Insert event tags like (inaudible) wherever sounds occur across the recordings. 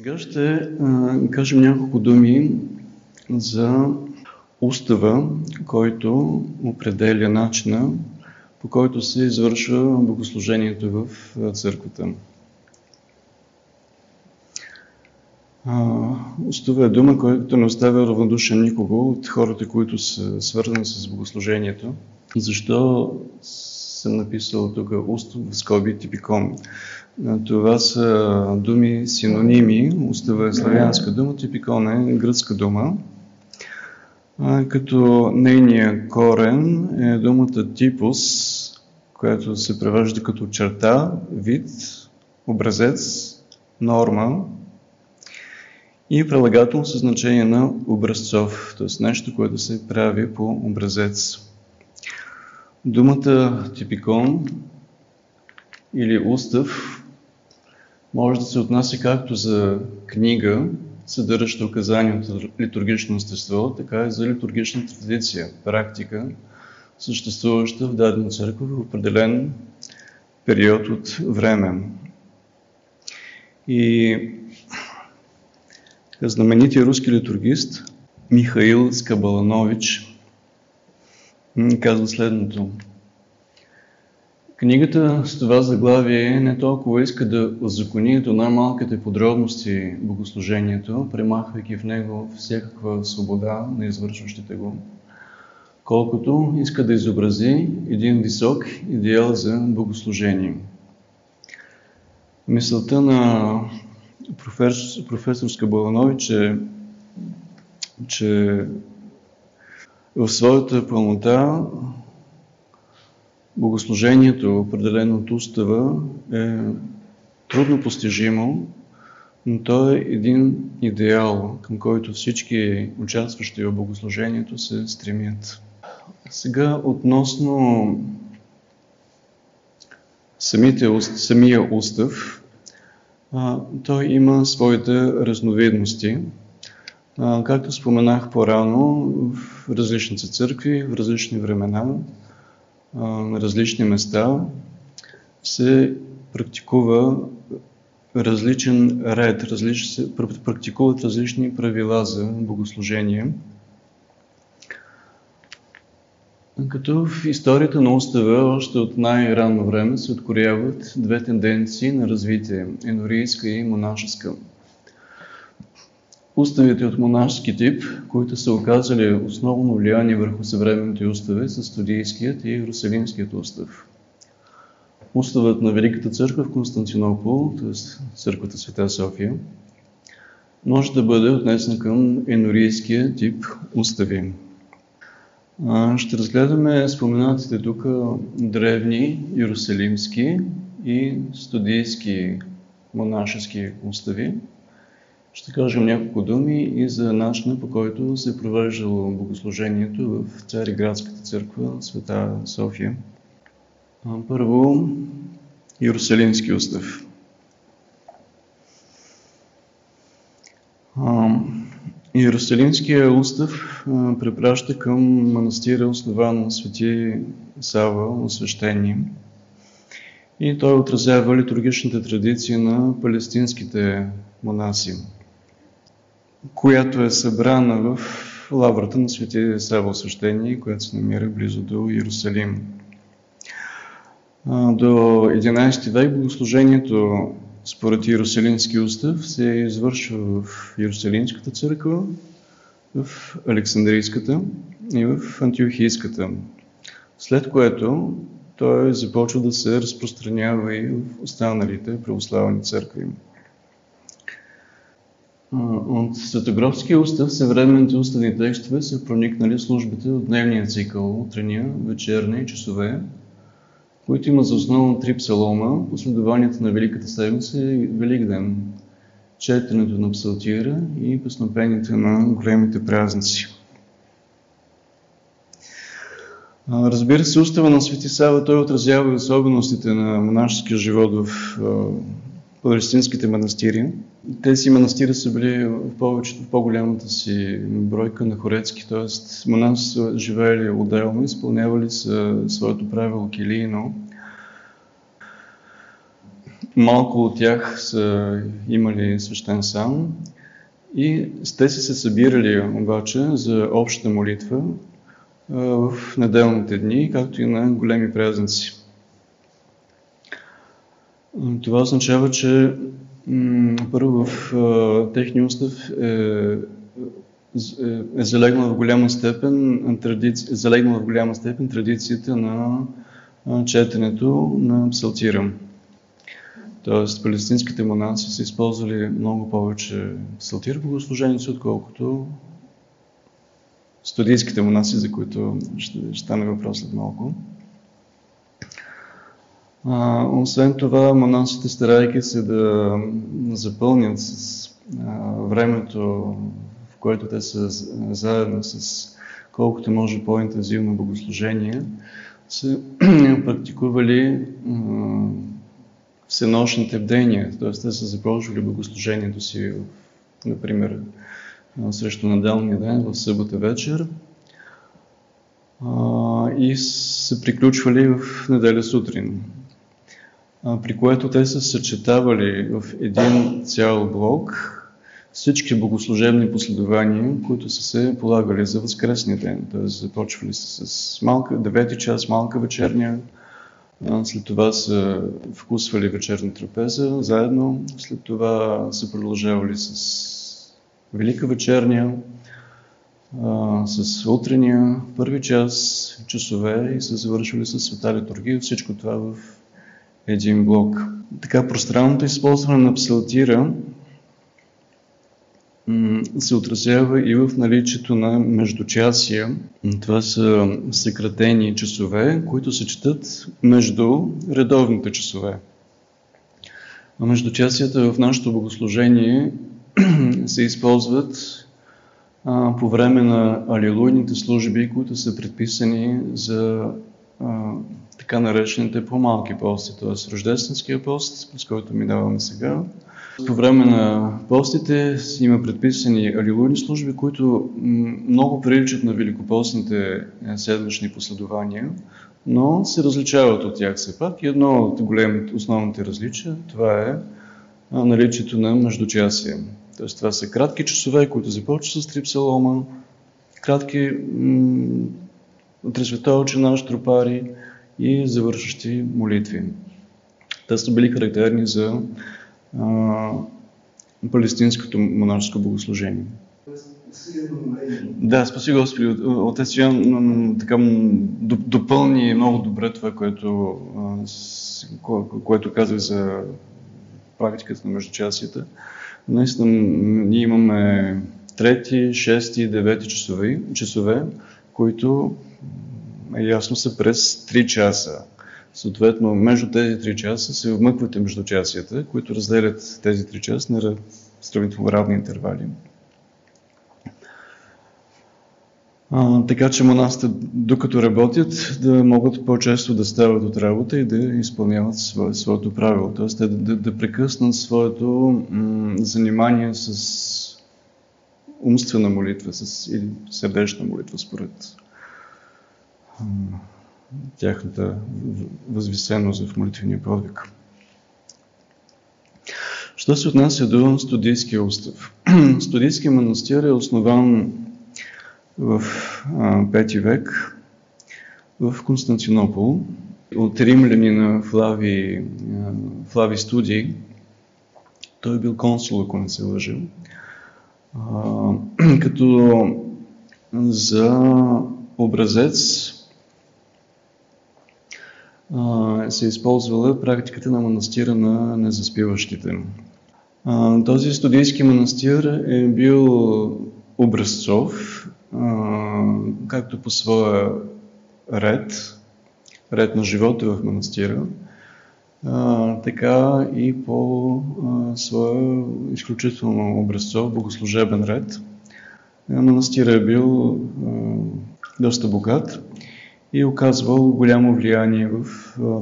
Сега ще а, кажем няколко думи за устава, който определя начина, по който се извършва богослужението в църквата. устава е дума, която не оставя равнодушен никого от хората, които са свързани с богослужението. Защо съм написал тук устав в скоби типикон? Това са думи синоними. Устава е славянска дума, типикон е гръцка дума. Като нейния корен е думата типус, която се превежда като черта, вид, образец, норма и прилагателно със значение на образцов, т.е. нещо, което се прави по образец. Думата типикон или устав може да се отнася както за книга, съдържаща указания от литургично естество, така и за литургична традиция, практика, съществуваща в дадена църква в определен период от време. И знаменития руски литургист Михаил Скабаланович казва следното. Книгата с това заглавие не толкова иска да озакони до най-малките подробности богослужението, премахвайки в него всякаква свобода на извършващите го, колкото иска да изобрази един висок идеал за богослужение. Мисълта на професор, професор Скабаланович е, че в своята пълнота богослужението, определено от устава, е трудно постижимо, но то е един идеал, към който всички участващи в богослужението се стремят. Сега относно самите, самия устав, той има своите разновидности. Както споменах по-рано, в различните църкви, в различни времена, на различни места се практикува различен ред, различ, се практикуват различни правила за богослужение. Като в историята на устава още от най-ранно време се откоряват две тенденции на развитие – енорийска и монашеска. Уставите от монашески тип, които са оказали основно влияние върху съвременните устави, са студийският и Иерусалимският устав. Уставът на Великата църква в Константинопол, т.е. църквата Света София, може да бъде отнесен към енорийския тип устави. Ще разгледаме споменатите тук древни иерусалимски и студийски монашески устави. Ще кажем няколко думи и за начина по който се е провеждало богослужението в Цариградската църква Света София. Първо, Иерусалимски устав. Иерусалимския устав препраща към манастира, основан на свети Сава, освещение. И той отразява литургичните традиции на палестинските монаси, която е събрана в лаврата на свети Сава освещение, която се намира близо до Иерусалим. До 11 век богослужението според Иерусалимски устав се извършва в Иерусалимската църква, в Александрийската и в Антиохийската. След което той започва да се разпространява и в останалите православни църкви. От Светогробския устав съвременните уставни текстове са проникнали службите от дневния цикъл, утрения, вечерни часове, които имат за основно три псалома, последованията на Великата седмица и Великден, четенето на псалтира и песнопените на големите празници. Разбира се, устава на Свети Сава той отразява особеностите на монашеския живот в палестинските манастири. Тези манастири са били в, повече, в по-голямата си бройка на хорецки, т.е. монаси са живеели отделно, изпълнявали са своето правило килийно. малко от тях са имали свещен сан и те са се събирали обаче за общата молитва в неделните дни, както и на големи празници. Това означава, че първо в техния устав е, е, е залегнала в голяма степен традици, е в голяма степен традицията на четенето на псалтира. Тоест, палестинските монаси са използвали много повече псалтир в богослужението, отколкото студийските монаси, за които ще, ще стане въпрос след малко. А, освен това, монасите, старайки се да запълнят с а, времето, в което те са заедно с колкото може по-интензивно богослужение, са (clears throat) практикували а, всенощните бдения, т.е. те са започвали богослужението си, например, срещу неделния ден, в събота вечер, и се приключвали в неделя сутрин при което те са съчетавали в един цял блок всички богослужебни последования, които са се полагали за възкресния ден. Т.е. започвали са с малка, 9 час, малка вечерня, след това са вкусвали вечерна трапеза заедно, след това са продължавали с велика вечерня, с утрения, първи час, часове и са завършили с света литургия. Всичко това в един блок. Така, пространното използване на псалтира се отразява и в наличието на междучасия. Това са съкратени часове, които се четат между редовните часове. А междучасията в нашето богослужение (clears throat) се използват а, по време на алилуйните служби, които са предписани за а, така наречените по-малки пости, т.е. рождественския пост, с който минаваме сега. По време на постите има предписани алилуйни служби, които много приличат на великопостните е, седмични последования, но се различават от тях все пак. И едно от големите, основните различия, това е наличието на междучасие. Тоест това са кратки часове, които започват с три псалома, кратки от че наш тропари, и завършващи молитви. Те са били характерни за а, палестинското монашеско богослужение. Да, спаси Господи. Отец Йоан така допълни много добре това, което, което казах за практиката на междучасията. Наистина, ние имаме трети, шести девети часове, часове които ясно са през 3 часа. Съответно, между тези 3 часа се вмъквате между часията, които разделят тези 3 часа на сравнително равни интервали. А, така че монасите, докато работят, да могат по-често да стават от работа и да изпълняват свое, своето правило. Т.е. да, да, да прекъснат своето м- занимание с умствена молитва с, или сърдечна молитва, според тяхната възвисеност в молитвения подвиг. Що се отнася до студийския устав? (clears throat) Студийския манастир е основан в V век в Константинопол от римлянина Флави, Флави Студий. Той е бил консул, ако не се лъжа. (clears throat) Като за образец се използвала практиката на манастира на незаспиващите. Този студийски манастир е бил образцов, както по своя ред, ред на живота в манастира, така и по своя изключително образцов богослужебен ред. Манастира е бил доста богат и оказвал голямо влияние в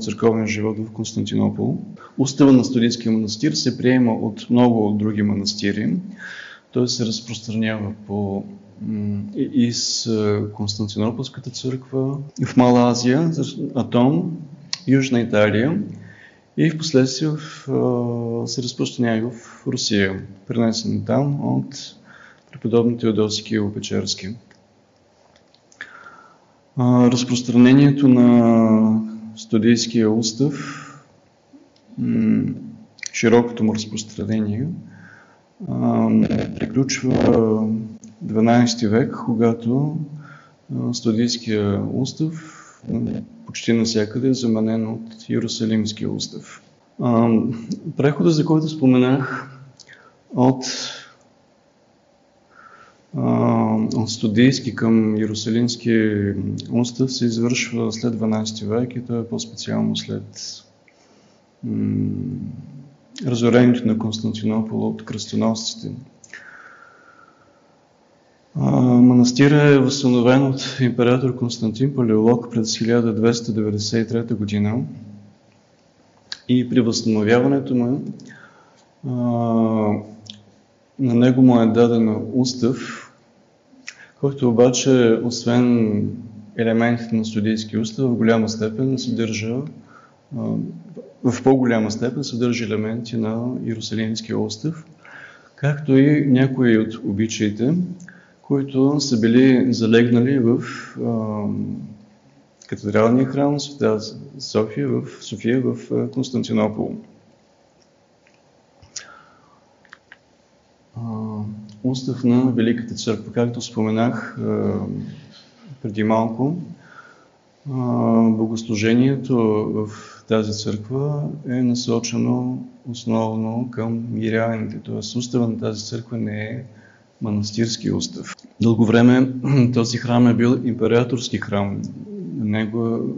църковния живот в Константинопол. Устава на студийския манастир се приема от много други манастири. Той се разпространява по и с Константинополската църква, в Мала Азия, Атон, Южна Италия и в последствие се разпространява в Русия, пренесен там от преподобните Теодоси Киево Печерски. Разпространението на студийския устав, широкото му разпространение, приключва 12 век, когато студийския устав почти навсякъде е заменен от Иерусалимския устав. Прехода, за който споменах, от, от студийски към Иерусалимски устав се извършва след 12 век и то е по-специално след разорението на Константинопол от кръстоносците. Манастира е възстановен от император Константин Палеолог през 1293 година и при възстановяването му на него му е даден устав, който обаче, освен елементите на студийски устав, в голяма степен съдържа в по-голяма степен съдържа елементи на Иерусалимския устав, както и някои от обичаите, които са били залегнали в катедралния храм Света София в София в Константинопол. Устав на Великата църква, както споменах а, преди малко, богослужението в тази църква е насочено основно към миряните, т.е. устава на тази църква не е манастирски устав. Дълго време (clears throat) този храм е бил императорски храм.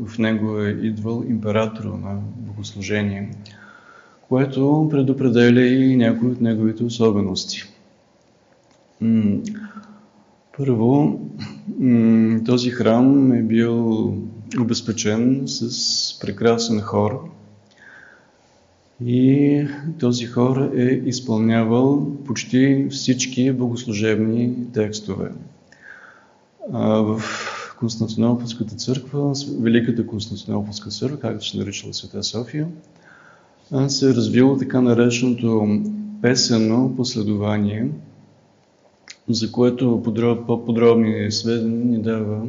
В него е идвал император на богослужение, което предопределя и някои от неговите особености. Първо, този храм е бил обезпечен с прекрасен хор, и този хор е изпълнявал почти всички богослужебни текстове. В Константинополската църква, Великата Константинополска църква, както се наричала Света София, се е развило така нареченото песено последование, за което по-подробни сведения ни дава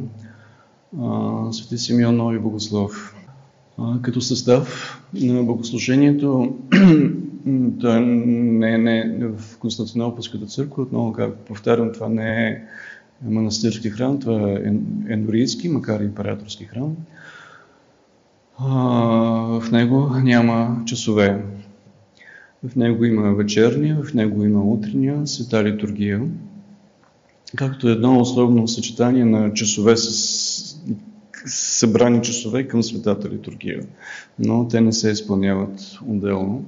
Свети Симеон Нови Богослов. Като състав на богослужението, (clears throat) то не, не, в Константинополската църква, отново, както повтарям, това не е манастирски храм, това е енорийски, макар и императорски храм. в него няма часове. В него има вечерния, в него има утрения, света литургия, както едно особено съчетание на часове с събрани часове към светата литургия, но те не се изпълняват отделно.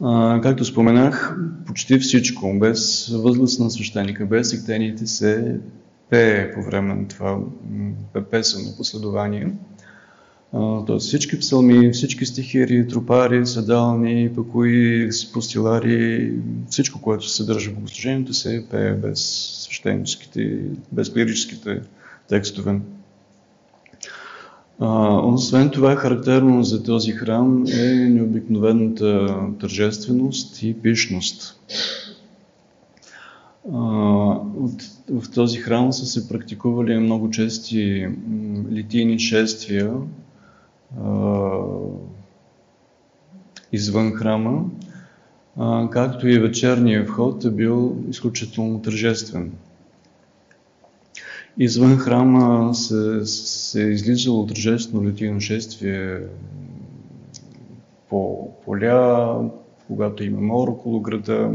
А, както споменах, почти всичко, без възглас на свещеника, без сектените се пее по време на това песено последование. Тоест всички псалми, всички стихири, тропари, седални, пакуи, постилари, всичко, което се съдържа в богослужението, се пее без свещеническите, без клирическите текстове. Освен това, характерно за този храм е необикновената тържественост и пишност. В този храм са се практикували много чести литийни шествия извън храма, както и вечерния вход е бил изключително тържествен. Извън храма се, се е излизало тържествено литийно шествие по поля, когато има мор около града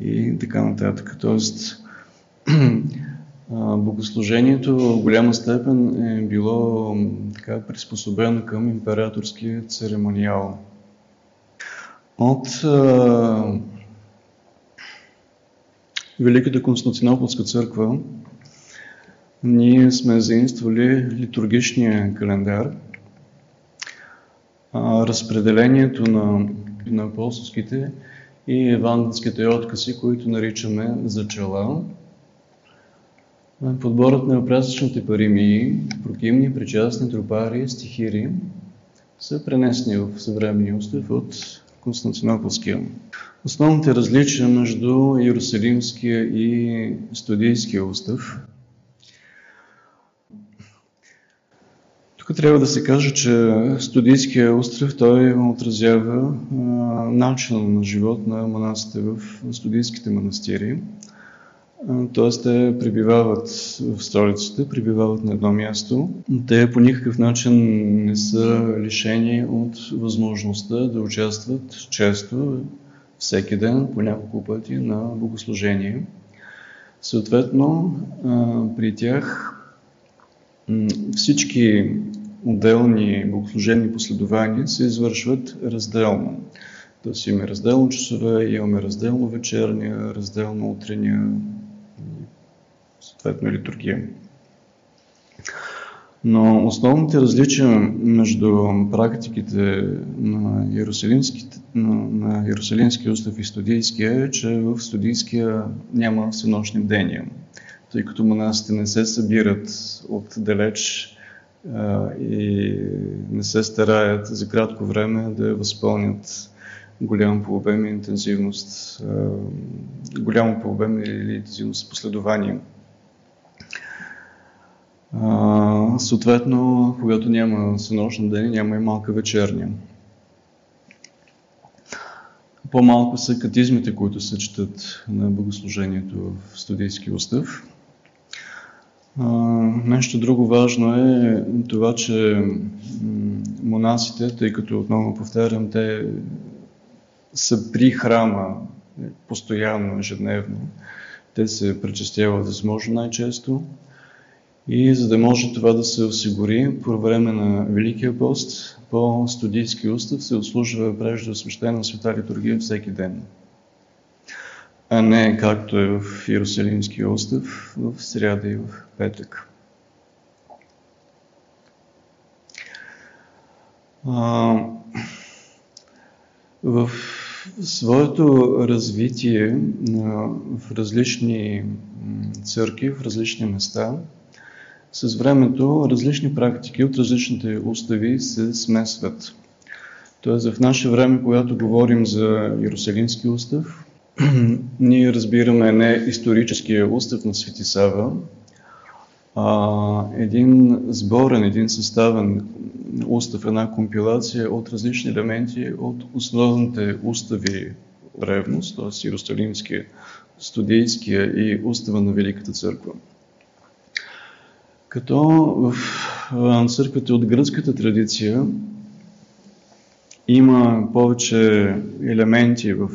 и така нататък. Тоест, (clears throat) богослужението в голяма степен е било така приспособено към императорския церемониал. От а, Великата Константинополска църква ние сме заимствали литургичния календар, разпределението на, на апостолските и евангелските откази, които наричаме зачела, подборът на празничните паримии, прокимни, причастни, тропари, стихири, са пренесени в съвременния устав от Константинополския. Основните различия между Иерусалимския и Студийския устав Тук трябва да се каже, че студийския остров той отразява начин на живот на монасите в студийските манастири. Т.е. те прибивават в столицата, прибивават на едно място. Те по никакъв начин не са лишени от възможността да участват често, всеки ден, по няколко пъти на богослужение. Съответно, при тях всички отделни богослужени последования се извършват разделно. Тоест имаме разделно часове, имаме разделно вечерния, разделно утрения, съответно литургия. Но основните различия между практиките на, на, на Иерусалимския устав и студийския е, че в студийския няма всенощни бдения, тъй като монасите не се събират от далеч и не се стараят за кратко време да възпълнят голямо по обем и интензивност, голямо по обем или интензивност последование. Съответно, когато няма сънощно ден, няма и малка вечерня. По-малко са катизмите, които се четат на богослужението в студийски устав. Нещо друго важно е това, че монасите, тъй като отново повтарям, те са при храма постоянно, ежедневно. Те се причастяват възможно най-често. И за да може това да се осигури по време на Великия пост, по студийски устав се отслужва прежде освещена света литургия всеки ден а не както е в Иерусалимския остров в сряда и в петък. В своето развитие в различни църкви, в различни места, с времето различни практики от различните устави се смесват. Тоест в наше време, когато говорим за Иерусалимски устав, (clears throat) ние разбираме не историческия устав на Свети Сава, а един сборен, един съставен устав, една компилация от различни елементи от основните устави ревност, т.е. Иерусалимския, Студийския и устава на Великата църква. Като в църквата от гръцката традиция има повече елементи в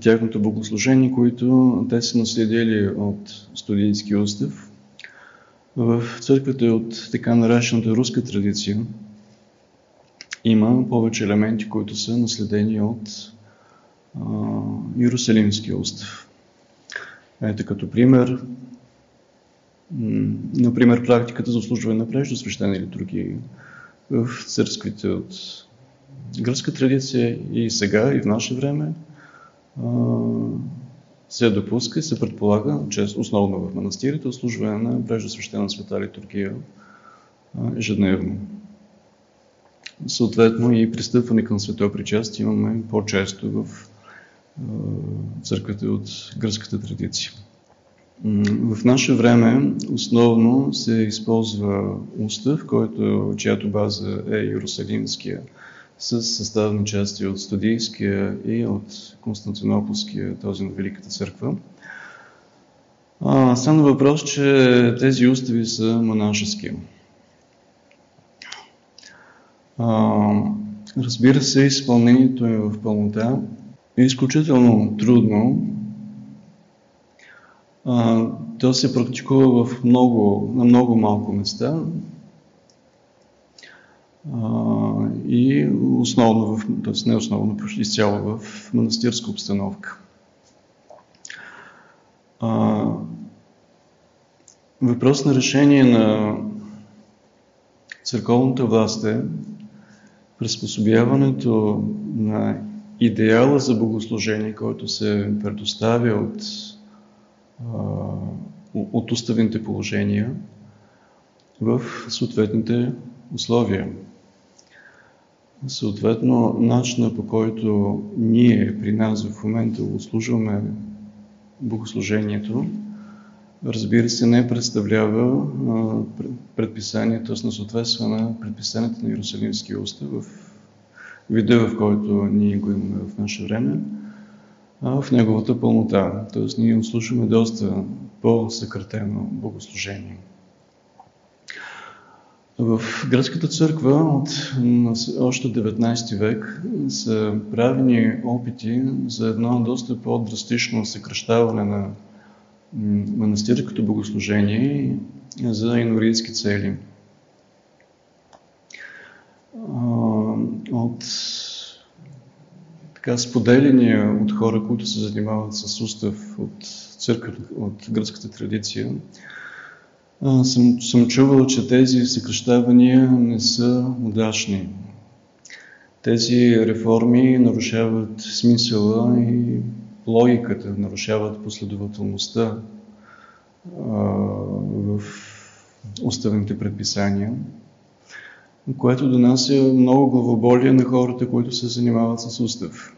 тяхното богослужение, които те са наследили от студийски устав. В църквата от така наречената руска традиция има повече елементи, които са наследени от а, Иерусалимския устав. Ето като пример, например, практиката за обслужване на прежда свещени литургии в църквите от гръцка традиция и сега, и в наше време – се допуска и се предполага, че основно в манастирите, ослужване на преждосвещена света литургия ежедневно. Съответно и пристъпване към свето причастие имаме по-често в църквата от гръцката традиция. В наше време основно се използва устав, който, чиято база е Иерусалимския с съставни части от Студийския и от Константинополския, този на Великата църква. А, само въпрос, че тези устави са монашески. А, разбира се, изпълнението е в пълнота е изключително трудно. А, то се практикува в много, на много малко места, и основно, в, т.е. не основно, почти изцяло в манастирска обстановка. Въпрос на решение на църковната власт е приспособяването на идеала за богослужение, който се предоставя от, от уставните положения в съответните условия. Съответно, начина по който ние при нас в момента отслужваме богослужението, разбира се, не представлява предписанието, на съответства на предписанието на Иерусалимския устав в вида, в който ние го имаме в наше време, в неговата пълнота. Т.е. ние отслушваме доста по-съкратено богослужение. В гръцката църква от още 19 век са правени опити за едно доста по-драстично съкръщаване на манастирското богослужение за инорийски цели. От така споделения от хора, които се занимават с устав от църква, от гръцката традиция, съм, съм чувал, че тези съкръщавания не са удачни. Тези реформи нарушават смисъла и логиката, нарушават последователността в уставните предписания, което донася много главоболие на хората, които се занимават с устав.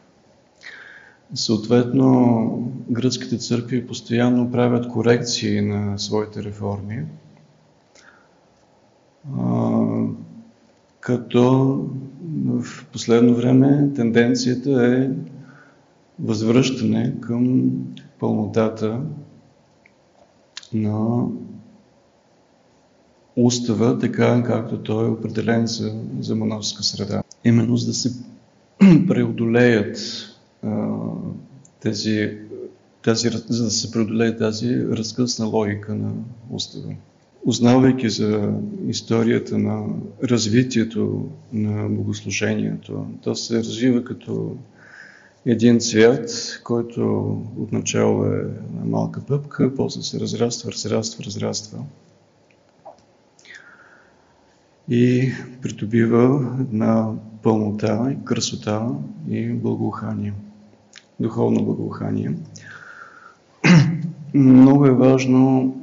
Съответно, гръцките църкви постоянно правят корекции на своите реформи, като в последно време тенденцията е възвръщане към пълнотата на устава, така както той е определен за, за монашеска среда. Именно за да се (clears throat) преодолеят тези, тази, за да се преодолее тази разкъсна логика на устава. Узнавайки за историята на развитието на богослужението, то се развива като един цвят, който отначало е на малка пъпка, после се разраства, разраства, разраства и придобива една пълнота, красота и благоухание, духовно благоухание. Много е важно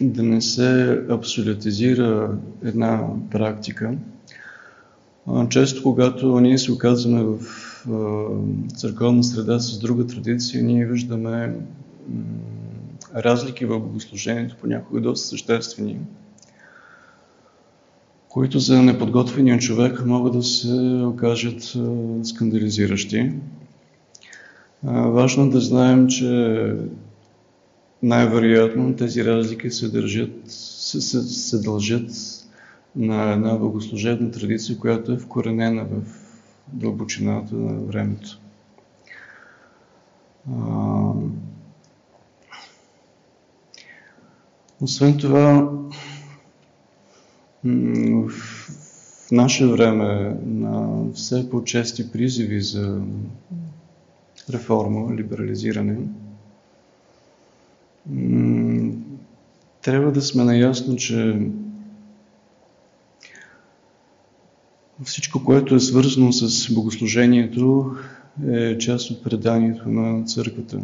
да не се абсолютизира една практика, често, когато ние се оказваме в църковна среда с друга традиция, ние виждаме разлики в богослужението, понякога доста съществени, които за неподготвения човек могат да се окажат скандализиращи. Важно е да знаем, че най-вероятно тези разлики се, държат, се, се, дължат на една богослужебна традиция, която е вкоренена в дълбочината на времето. Освен това, в наше време на все по-чести призиви за реформа, либерализиране, трябва да сме наясно, че Всичко, което е свързано с богослужението, е част от преданието на църквата.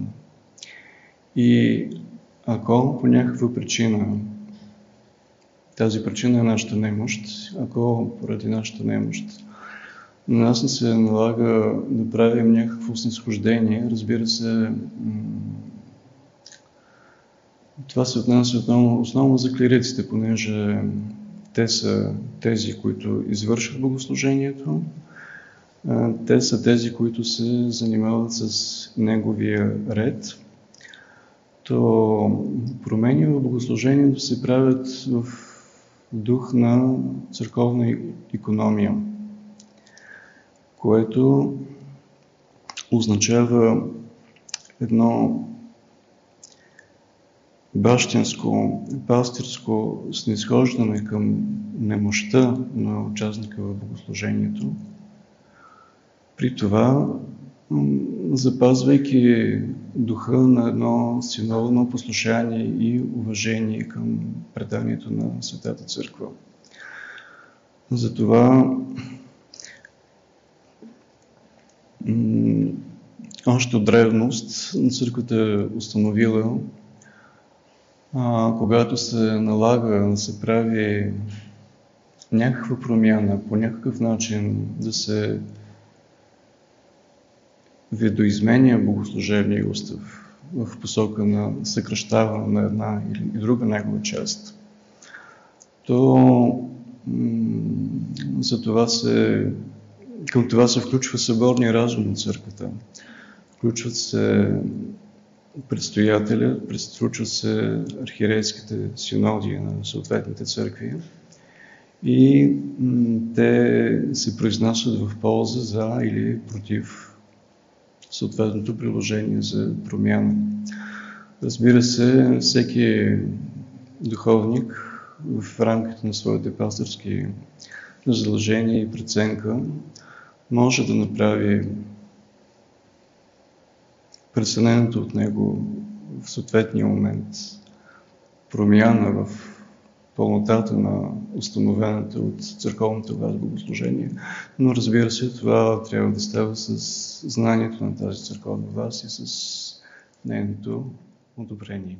И ако по някаква причина, тази причина е нашата немощ, ако поради нашата немощ на нас не се налага да правим някакво снисхождение, разбира се, това се отнася основно, основно за клириците, понеже те са тези, които извършват богослужението. Те са тези, които се занимават с неговия ред. То промени в богослужението се правят в дух на църковна економия, което означава едно бащинско, пастирско снисхождане към немощта на участника в богослужението. При това, запазвайки духа на едно синовно послушание и уважение към преданието на Светата Църква. Затова още от древност църквата е установила а, когато се налага да се прави някаква промяна, по някакъв начин да се видоизменя богослужебния устав в посока на съкръщаване на една или друга негова част, то за това се, към това се включва съборния разум на църквата. Включват се предстоятеля, включват се архиерейските синоди на съответните църкви и те се произнасят в полза за или против съответното приложение за промяна. Разбира се, всеки духовник в рамките на своите пастърски задължения и преценка може да направи прецененото от него в съответния момент промяна в пълнотата на установената от църковната власт богослужение. Но разбира се, това трябва да става с знанието на тази църковна власт и с нейното одобрение.